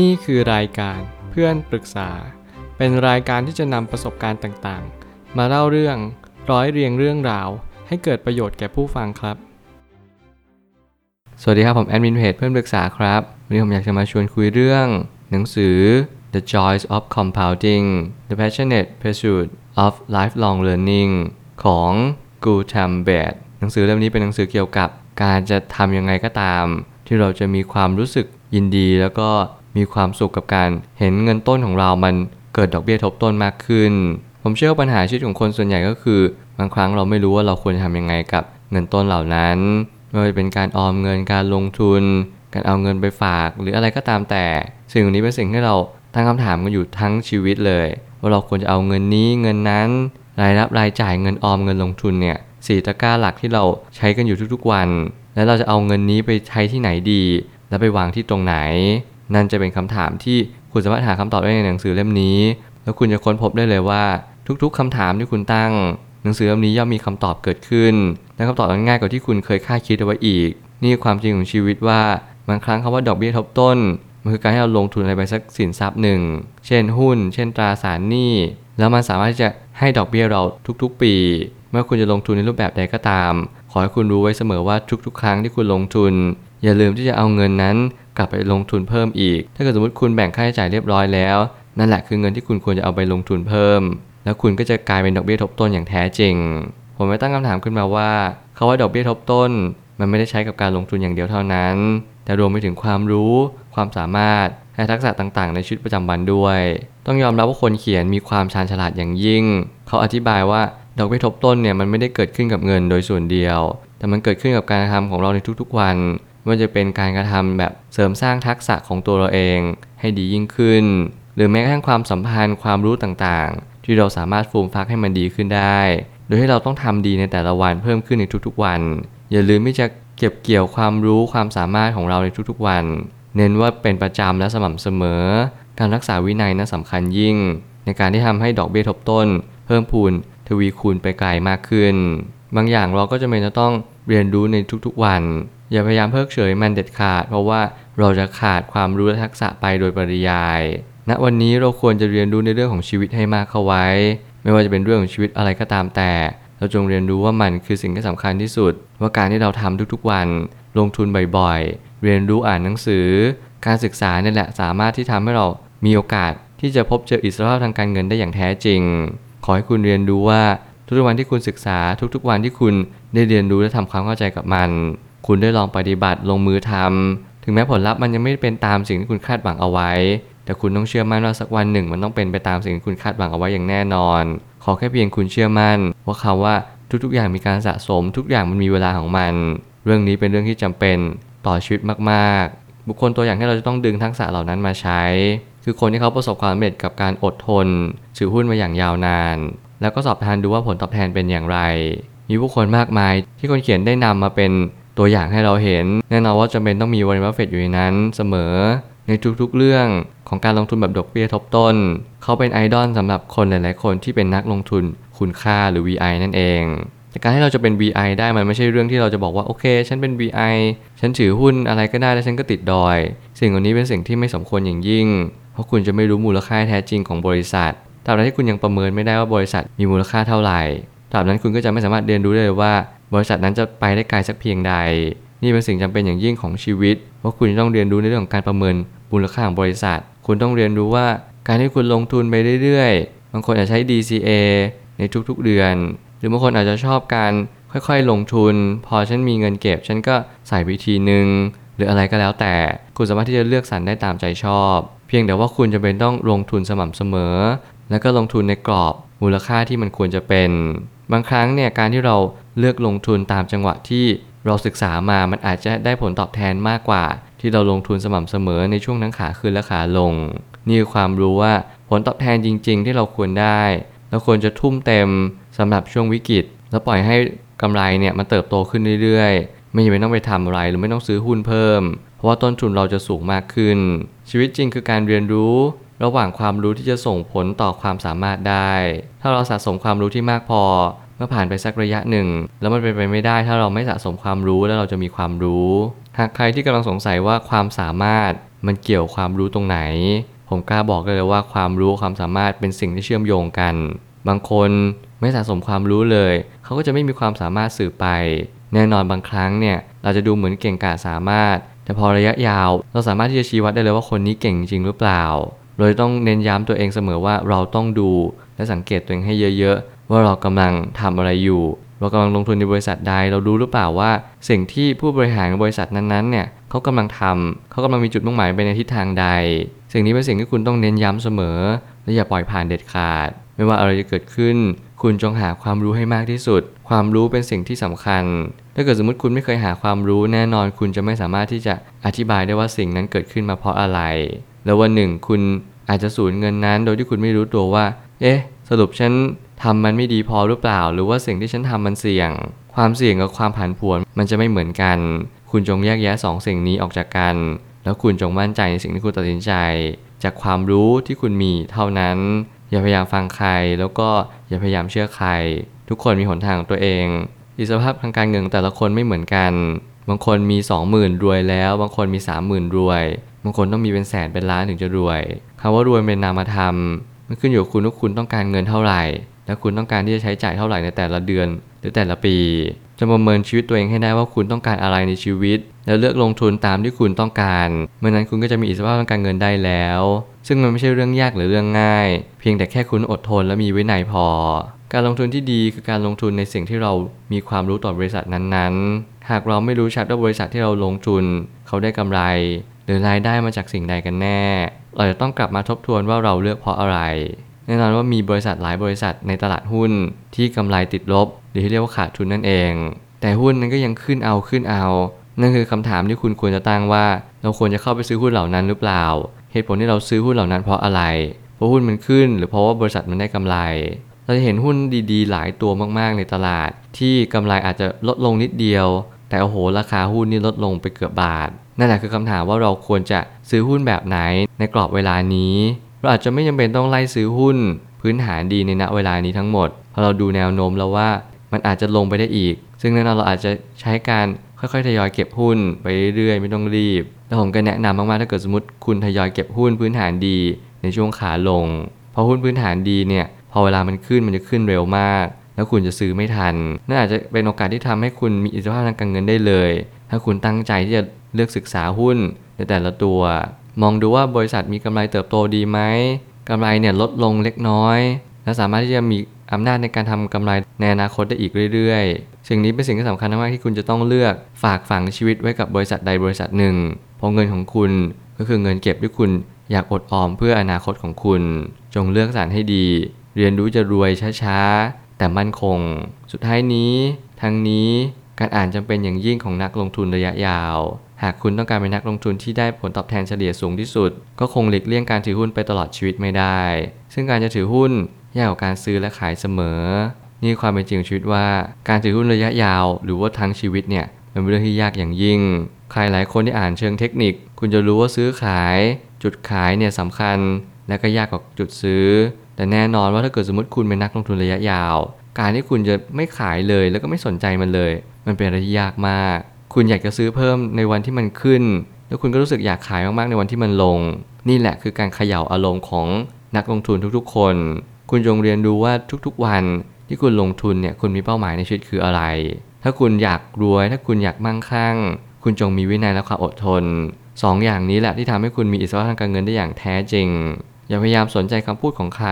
นี่คือรายการเพื่อนปรึกษา เป็นรายการที่จะนำประสบการณ์ต่างๆ มาเล่าเรื่องร้อยเรียงเรื่องราว ให้เกิดประโยชน์แก่ผู้ฟังครับ สวัสดีครับ ผมแอดมินเพจเพื่อนปรึกษาครับ วันนี้ผมอยากจะมาชวนคุยเรื่อง หนังสือ The Joys of Compounding The Passionate Pursuit of Lifelong Learning ของ Gu Tam b a t หนังสือเล่มนี้เป็นหนังสือเกี่ยวกับ การจะทำยังไงก็ตาม ที่เราจะมีความรู้สึกยินดีแล้วก็ มีความสุขกับการเห็นเงินต้นของเรามันเกิดดอกเบี้ยทบต้นมากขึ้น ผมเชื่อว่าปัญหาชีวิตของคนส่วนใหญ่ก็คือ บางครั้งเราไม่รู้ว่าเราควรจะทำยังไงกับเงินต้นเหล่านั้นไม่ว่าจะเป็นการออมเงินการลงทุน การเอาเงินไปฝาก หรืออะไรก็ตามแต่ สิ่งนี้เป็นสิ่งที่เราตั้งคำถามกันอยู่ทั้งชีวิตเลย ว่าเราควรจะเอาเงินนี้เงินนั้น รายรับรายจ่ายเงินออมเงินลงทุนเนี่ยสี่ตะกร้าหลักที่เราใช้กันอยู่ทุกๆวัน แล้วเราจะเอาเงินนี้ไปใช้ที่ไหนดี แล้วไปวางที่ตรงไหน นั่นจะเป็นคำถามที่คุณสามารถหาคำตอบได้ในหนังสือเล่มนี้ แล้วคุณจะค้นพบได้เลยว่า ทุกๆคำถามที่คุณตั้ง หนังสือเล่มนี้ย่อมมีคำตอบเกิดขึ้นและคำตอบนั้นง่ายกว่าที่คุณเคยคาดคิดเอาไว้อีก นี่คือความจริงของชีวิตว่าบางครั้งคำว่าดอกเบี้ยทบต้นมันคือการให้เราลงทุนอะไรไปสักสินทรัพย์หนึ่ง เช่นหุ้น เช่นตราสารหนี้ แล้วมันสามารถที่จะให้ดอกเบี้ยเราทุกๆ ปี เมื่อคุณจะลงทุนในรูปแบบใดก็ตาม ขอให้คุณรู้ไว้เสมอว่าทุกๆ ครั้งที่คุณลงทุน อย่าลืมที่จะเอาเงินนั้น กลับไปลงทุนเพิ่มอีก ถ้าเกิดสมมติคุณแบ่งค่าใช้จ่ายเรียบร้อยแล้ว นั่นแหละคือเงินที่คุณควรจะเอาไปลงทุนเพิ่ม แล้วคุณก็จะกลายเป็นดอกเบี้ยทบต้นอย่างแท้จริง ผมไม่ตั้งคำถามขึ้นมาว่าคาว่าดอกเบี้ยทบต้น มันไม่ได้ใช้กับการลงทุนอย่างเดียวเท่านั้น แต่รวมไปถึงความรู้ ความสามารถและทักษะต่างๆ ในชีวิตประจำวันด้วย ต้องยอมรับว่าคนเขียนมีความชาญฉลาดอย่างยิ่ง เขาอธิบายว่าดอกเบี้ยทบต้นเนี่ยมันไม่ได้เกิดขึ้นกับเงินโดยส่วนเดียว แต่มันเกิดขึ้นกับการทำของเราในทุกๆวัน ว่าจะเป็นการกระทำแบบเสริมสร้างทักษะของตัวเราเองให้ดียิ่งขึ้น หรือแม้กระทั่งความสัมพันธ์ความรู้ต่างๆ ที่เราสามารถฟูมฟักให้มันดีขึ้นได้ โดยให้เราต้องทำดีในแต่ละวันเพิ่มขึ้นในทุกๆวัน อย่าลืมที่จะเก็บเกี่ยวความรู้ความสามารถของเราในทุกๆวัน เน้นว่าเป็นประจำและสม่ำเสมอ การรักษาวินัยนั้นสำคัญยิ่ง ในการที่ทำให้ดอกเบี้ยทบต้น เพิ่มพูนทวีคูณไปไกลมากขึ้น บางอย่างเราก็จะเป็นจะต้องเรียนรู้ในทุกๆวัน อย่าพยายามเพิกเฉยมันเด็ดขาด เพราะว่าเราจะขาดความรู้และทักษะไปโดยปริยายณวันนี้เราควรจะเรียนรู้ในเรื่องของชีวิตให้มากเข้าไว้ ไม่ว่าจะเป็นเรื่องของชีวิตอะไรก็ตามแต่ เราจงเรียนรู้ว่ามันคือสิ่งที่สำคัญที่สุด ว่าการที่เราทำทุกๆวัน ลงทุนบ่อยๆ เรียนรู้อ่านหนังสือ การศึกษาเนี่ยแหละสามารถที่ทำให้เรามีโอกาสที่จะพบเจออิสรภาพทางการเงินได้อย่างแท้จริง ขอให้คุณเรียนรู้ว่าทุกๆวันที่คุณศึกษาทุกๆวันที่คุณได้เรียนรู้และทำความเข้าใจกับมัน คุณได้ลองปฏิบัติลงมือทำถึงแม้ผลลัพธ์มันยังไม่เป็นตามสิ่งที่คุณคาดหวังเอาไว้ แต่คุณต้องเชื่อมั่นว่าสักวันหนึ่ง มันต้องเป็นไปตามสิ่งที่คุณคาดหวังเอาไว้อย่างแน่นอน ขอแค่เพียงคุณเชื่อมั่น ว่าคำว่าทุกๆ อย่างมีการสะสม ทุกอย่างมันมีเวลาของมัน เรื่องนี้เป็นเรื่องที่จำเป็นต่อชีวิตมากๆ บุคคลตัวอย่างที่เราจะต้องดึงทักษะเหล่านั้นมาใช้ คือคนที่เขาประสบความสำเร็จกับการอดทนถือหุ้นมาอย่างยาวนาน แล้วก็สอบทานดูว่าผลตอบแทนเป็นอย่างไร มีผู้คนมากมายที่คนเขียนได้นำมาเป็น ตัวอย่างให้เราเห็น แน่นอนว่าจำเป็นต้องมีวอร์เรนบัฟเฟตอยู่ในนั้นเสมอ ในทุกๆเรื่องของการลงทุนแบบดอกเบี้ยทบต้น เขาเป็นไอดอลสำหรับคนหลายๆ คนที่เป็นนักลงทุนคุณค่าหรือ VI นั่นเองแต่การที่เราจะเป็น VI ได้มันไม่ใช่เรื่องที่เราจะบอกว่าโอเค ฉันเป็น VI ฉันถือหุ้นอะไรก็ได้แล้วฉันก็ติดดอย สิ่งเหล่านี้เป็นสิ่งที่ไม่สมควรอย่างยิ่ง เพราะคุณจะไม่รู้มูลค่าแท้จริงของบริษัทตราบใดที่คุณยังประเมินไม่ได้ว่าบริษัทมีมูลค่าเท่าไหร่ ตราบนั้นคุณก็จะไม่สามารถเรียนรู้ได้เลยว่า บริษัทนั้นจะไปได้ไกลสักเพียงใด นี่เป็นสิ่งจำเป็นอย่างยิ่งของชีวิตว่าคุณต้องเรียนรู้ในเรื่องของการประเมินมูลค่าของบริษัท คุณต้องเรียนรู้ว่าการที่คุณลงทุนไปเรื่อยๆ บางคนอาจใช้ DCA ในทุกๆเดือน หรือบางคนอาจจะชอบการค่อยๆ ลงทุน พอฉันมีเงินเก็บ ฉันก็ใส่วิธีหนึ่งหรืออะไรก็แล้วแต่ คุณสามารถที่จะเลือกสรรได้ตามใจชอบ เพียงแต่ว่าคุณจะเป็นต้องลงทุนสม่ำเสมอ แล้วก็ลงทุนในกรอบมูลค่าที่มันควรจะเป็น บางครั้งเนี่ยการที่เราเลือกลงทุนตามจังหวะที่เราศึกษามา มันอาจจะได้ผลตอบแทนมากกว่า ที่เราลงทุนสม่ำเสมอในช่วงทั้งขาขึ้นและขาลง นี่คือความรู้ว่าผลตอบแทนจริง ๆ ที่เราควรได้เราควรจะทุ่มเต็มสำหรับช่วงวิกฤต แล้วปล่อยให้กำไรเนี่ยมันเติบโตขึ้นเรื่อยๆ ไม่จำเป็นต้องไปทำอะไรหรือไม่ต้องซื้อหุ้นเพิ่ม เพราะว่าต้นทุนเราจะสูงมากขึ้น ชีวิตจริงคือการเรียนรู้ ระหว่างความรู้ที่จะส่งผลต่อความสามารถได้ ถ้าเราสะสมความรู้ที่มากพอ เมื่อผ่านไปสักระยะหนึ่ง แล้วมันเป็นไปไม่ได้ถ้าเราไม่สะสมความรู้แล้วเราจะมีความรู้ หากใครที่กำลังสงสัยว่าความสามารถมันเกี่ยวความรู้ตรงไหน ผมกล้าบอกเลยว่าความรู้ความสามารถเป็นสิ่งที่เชื่อมโยงกัน บางคนไม่สะสมความรู้เลย เขาก็จะไม่มีความสามารถสื่อไป แน่นอนบางครั้งเนี่ยเราจะดูเหมือนเก่งกาจสามารถ แต่พอระยะยาวเราสามารถที่จะชี้วัดได้เลยว่าคนนี้เก่งจริงหรือเปล่าเลยต้องเน้นย้ำตัวเองเสมอว่าเราต้องดูและสังเกตตัวเองให้เยอะๆ ว่าเรากำลังทำอะไรอยู่ เรากำลังลงทุนในบริษัทใด เรารู้หรือเปล่าว่า สิ่งที่ผู้บริหารบริษัทนั้นๆเนี่ยเขากำลังทำเขากำลังมีจุดมุ่งหมายไปในทิศทางใด สิ่งนี้เป็นสิ่งที่คุณต้องเน้นย้ำเสมอ และอย่าปล่อยผ่านเด็ดขาด ไม่ว่าอะไรจะเกิดขึ้น คุณจงหาความรู้ให้มากที่สุด ความรู้เป็นสิ่งที่สำคัญ ถ้าเกิดสมมติคุณไม่เคยหาความรู้แน่นอน คุณจะไม่สามารถที่จะอธิบายได้ว่าสิ่งนั้นเกิดขึ้นมาเพราะอะไร แล้ววันหนึ่งคุณอาจจะสูญเงินนั้น โดยที่คุณไม่รู้ตัวว่า เอ๊ะ สรุปฉันทำมันไม่ดีพอหรือเปล่า หรือว่าสิ่งที่ฉันทำมันเสี่ยง ความเสี่ยงกับความผันผวนมันจะไม่เหมือนกัน คุณจงแยกแยะสองสิ่งนี้ออกจากกัน แล้วคุณจงมั่นใจในสิ่งที่คุณตัดสินใจ จากความรู้ที่คุณมีเท่านั้น อย่าพยายามฟังใคร แล้วก็อย่าพยายามเชื่อใคร ทุกคนมีหนทางของตัวเองอิสรภาพทางการเงินแต่ละคนไม่เหมือนกัน บางคนมี 20,000 รวยแล้ว บางคนมี 30,000 รวย บางคนต้องมีเป็นแสนเป็นล้านถึงจะรวยคำว่ารวยเป็นนามธรรม มันขึ้นอยู่กับคุณว่าคุณต้องการเงินเท่าไหร่ และคุณต้องการที่จะใช้จ่ายเท่าไหร่ในแต่ละเดือน หรือแต่ละปี จะประเมินชีวิตตัวเองให้ได้ว่าคุณต้องการอะไรในชีวิต แล้วเลือกลงทุนตามที่คุณต้องการเมื่อนั้นคุณก็จะมีอิสรภาพทางการเงินได้แล้ว ซึ่งมันไม่ใช่เรื่องยากหรือเรื่องง่าย เพียงแต่แค่คุณอดทนและมีวินัยพอ การลงทุนที่ดีคือการลงทุนในสิ่งที่เรามีความรู้ต่อบริษัทนั้นๆ หากเราไม่รู้ชัดว่าบริษัทที่เราลงทุน เขาได้กำไร หรือรายได้มาจากสิ่งใดกันแน่ เราจะต้องกลับมาทบทวนว่าเราเลือกเพราะอะไร แน่นอนว่ามีบริษัทหลายบริษัทในตลาดหุ้นที่กำไรติดลบ หรือที่เรียกว่าขาดทุนนั่นเอง แต่หุ้นนั้นก็ยังขึ้นเอาขึ้นเอา นั่นคือคำถามที่คุณควรจะตั้งว่า เราควรจะเข้าไปซื้อหุ้นเหล่านั้นหรือเปล่า เหตุผลที่เราซื้อหุ้นเหล่านั้นเพราะอะไร เพราะหุ้นมันขึ้น หรือเพราะว่าบริษัทมันได้กำไร เราจะเห็นหุ้นดีๆ หลายตัวมากๆ ในตลาด ที่กำไรอาจจะลดลงนิดเดียว แต่โอ้โหราคาหุ้นนี่ลดลงไปเกือบบาทนั่นแหละคือคำถามว่าเราควรจะซื้อหุ้นแบบไหนในกรอบเวลานี้ เราอาจจะไม่จำเป็นต้องไล่ซื้อหุ้น พื้นฐานดีในณเวลานี้ทั้งหมดพราะเราดูแนวโน้มแล้วว่ามันอาจจะลงไปได้อีก ซึ่งแน่นอนเราอาจจะใช้การค่อยๆทยอยเก็บหุ้นไปเรื่อยๆไม่ต้องรีบ แล้วผมก็แนะนำมากๆถ้าเกิดสมมติคุณทยอยเก็บหุ้นพื้นฐานดีในช่วงขาลงพราะหุ้นพื้นฐานดีเนี่ยพอเวลามันขึ้นมันจะขึ้นเร็วมาก แล้วคุณจะซื้อไม่ทันนั่นอาจจะเป็นโอกาสที่ทำให้คุณมีอิสรภาพทางการเงินได้เลย ถ้าคุณตั้งใจที่จะ เลือกศึกษาหุ้นในแต่ละตัว มองดูว่าบริษัทมีกำไรเติบโตดีไหมกำไรเนี่ยลดลงเล็กน้อย และสามารถที่จะมีอำนาจในการทำกำไรในอนาคตได้อีกเรื่อยๆ สิ่งนี้เป็นสิ่งที่สำคัญมากที่คุณจะต้องเลือกฝากฝังชีวิตไว้กับบริษัทใดบริษัทหนึ่ง เพราะเงินของคุณก็คือเงินเก็บที่คุณอยากอดออมเพื่ออนาคตของคุณ จงเลือกสรรให้ดี เรียนรู้จะรวยช้าๆ แต่มั่นคง สุดท้ายนี้ ทั้งนี้การอ่านจำเป็นอย่างยิ่งของนักลงทุนระยะยาว หากคุณต้องการเป็นนักลงทุนที่ได้ผลตอบแทนเฉลี่ยสูงที่สุด ก็คงหลีกเลี่ยงการถือหุ้นไปตลอดชีวิตไม่ได้ ซึ่งการจะถือหุ้นยากกว่าการซื้อและขายเสมอ นี่ความเป็นจริงของชีวิตว่าการถือหุ้นระยะยาว หรือว่าทั้งชีวิตเนี่ยเป็นเรื่องที่ยากอย่างยิ่ง ใครหลายคนที่อ่านเชิงเทคนิค คุณจะรู้ว่าซื้อขาย จุดขายเนี่ยสำคัญ และก็ยากกว่าจุดซื้อ แต่แน่นอนว่าถ้าเกิดสมมติคุณเป็นนักลงทุนระยะยาว การที่คุณจะไม่ขายเลยแล้วก็ไม่สนใจมันเลย มันเป็นอะไรที่ยากมาก คุณอยากจะซื้อเพิ่มในวันที่มันขึ้น แล้วคุณก็รู้สึกอยากขายมากๆในวันที่มันลง นี่แหละคือการเขย่าอารมณ์ของนักลงทุนทุกๆ คน คุณจงเรียนรู้ว่าทุกๆ วันที่คุณลงทุนเนี่ยคุณมีเป้าหมายในชีวิตคืออะไร ถ้าคุณอยากรวย ถ้าคุณอยากมั่งคั่ง คุณจงมีวินัยและความอดทนสองอย่างนี้แหละที่ทำให้คุณมีอิสรภาพทางการเงินได้อย่างแท้จริง อย่าพยายามสนใจคำพูดของใคร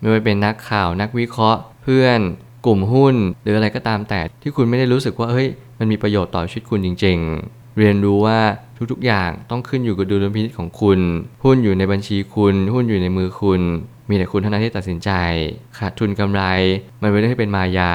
ไม่ว่าเป็นนักข่าวนักวิเคราะห์ เพื่อน กลุ่มหุ้น หรืออะไรก็ตามแต่ที่คุณไม่ได้รู้สึกว่าเฮ้ย มันมีประโยชน์ต่อชีวิตคุณจริง ๆ เรียนรู้ว่าทุกๆ อย่างต้องขึ้นอยู่กับดุลพินิจของคุณ หุ้นอยู่ในบัญชีคุณ หุ้นอยู่ในมือคุณ มีแต่คุณเท่านั้นที่ตัดสินใจ ขาดทุนกำไร มันเป็นเรื่องที่เป็นมายา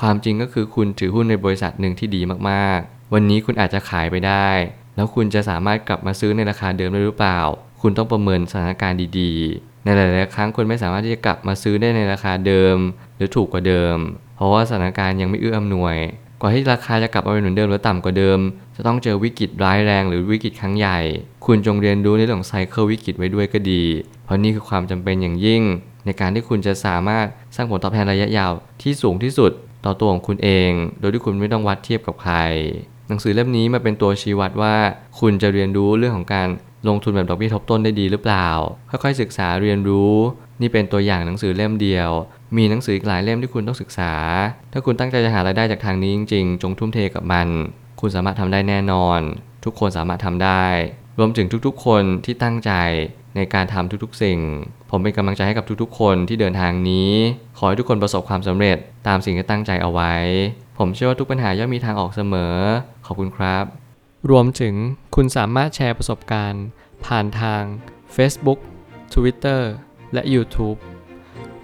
ความจริงก็คือคุณถือหุ้นในบริษัทหนึ่งที่ดีมากๆ วันนี้คุณอาจจะขายไปได้ แล้วคุณจะสามารถกลับมาซื้อในราคาเดิมได้หรือเปล่า คุณต้องประเมินสถานการณ์ดีๆ ในหลายๆครั้งคุณไม่สามารถที่จะกลับมาซื้อได้ในราคาเดิม หรือถูกกว่าเดิม เพราะว่าสถานการณ์ยังไม่เอื้ออำนวย กว่าที่ราคาจะกลับมาเป็นเหมือนเดิมหรือต่ำกว่าเดิม จะต้องเจอวิกฤตร้ายแรงหรือวิกฤตครั้งใหญ่ คุณจงเรียนรู้ในเรื่องของไซเคิลวิกฤตไว้ด้วยก็ดี เพราะนี่คือความจำเป็นอย่างยิ่ง ในการที่คุณจะสามารถสร้างผลตอบแทนระยะยาวที่สูงที่สุด ต่อตัวของคุณเอง โดยที่คุณไม่ต้องวัดเทียบกับใคร หนังสือเล่มนี้มาเป็นตัวชี้วัดว่า คุณจะเรียนรู้เรื่องของการลงทุนแบบดอกเบี้ยทบต้นได้ดีหรือเปล่า ค่อยๆศึกษาเรียนรู้ นี่เป็นตัวอย่างหนังสือเล่มเดียว มีหนังสืออีกหลายเล่มที่คุณต้องศึกษา ถ้าคุณตั้งใจจะหารายได้จากทางนี้จริงๆ จงทุ่มเทกับมัน คุณสามารถทำได้แน่นอน ทุกคนสามารถทำได้ รวมถึงทุกๆ คนที่ตั้งใจในการทำทุกๆ สิ่ง ผมเป็นกำลังใจให้กับทุกๆ คนที่เดินทางนี้ ขอให้ทุกคนประสบความสำเร็จตามสิ่งที่ตั้งใจเอาไว้ ผมเชื่อว่าทุกปัญหาย่อมมีทางออกเสมอ ขอบคุณครับ รวมถึงคุณสามารถแชร์ประสบการณ์ ผ่านทาง Facebook Twitter และ YouTube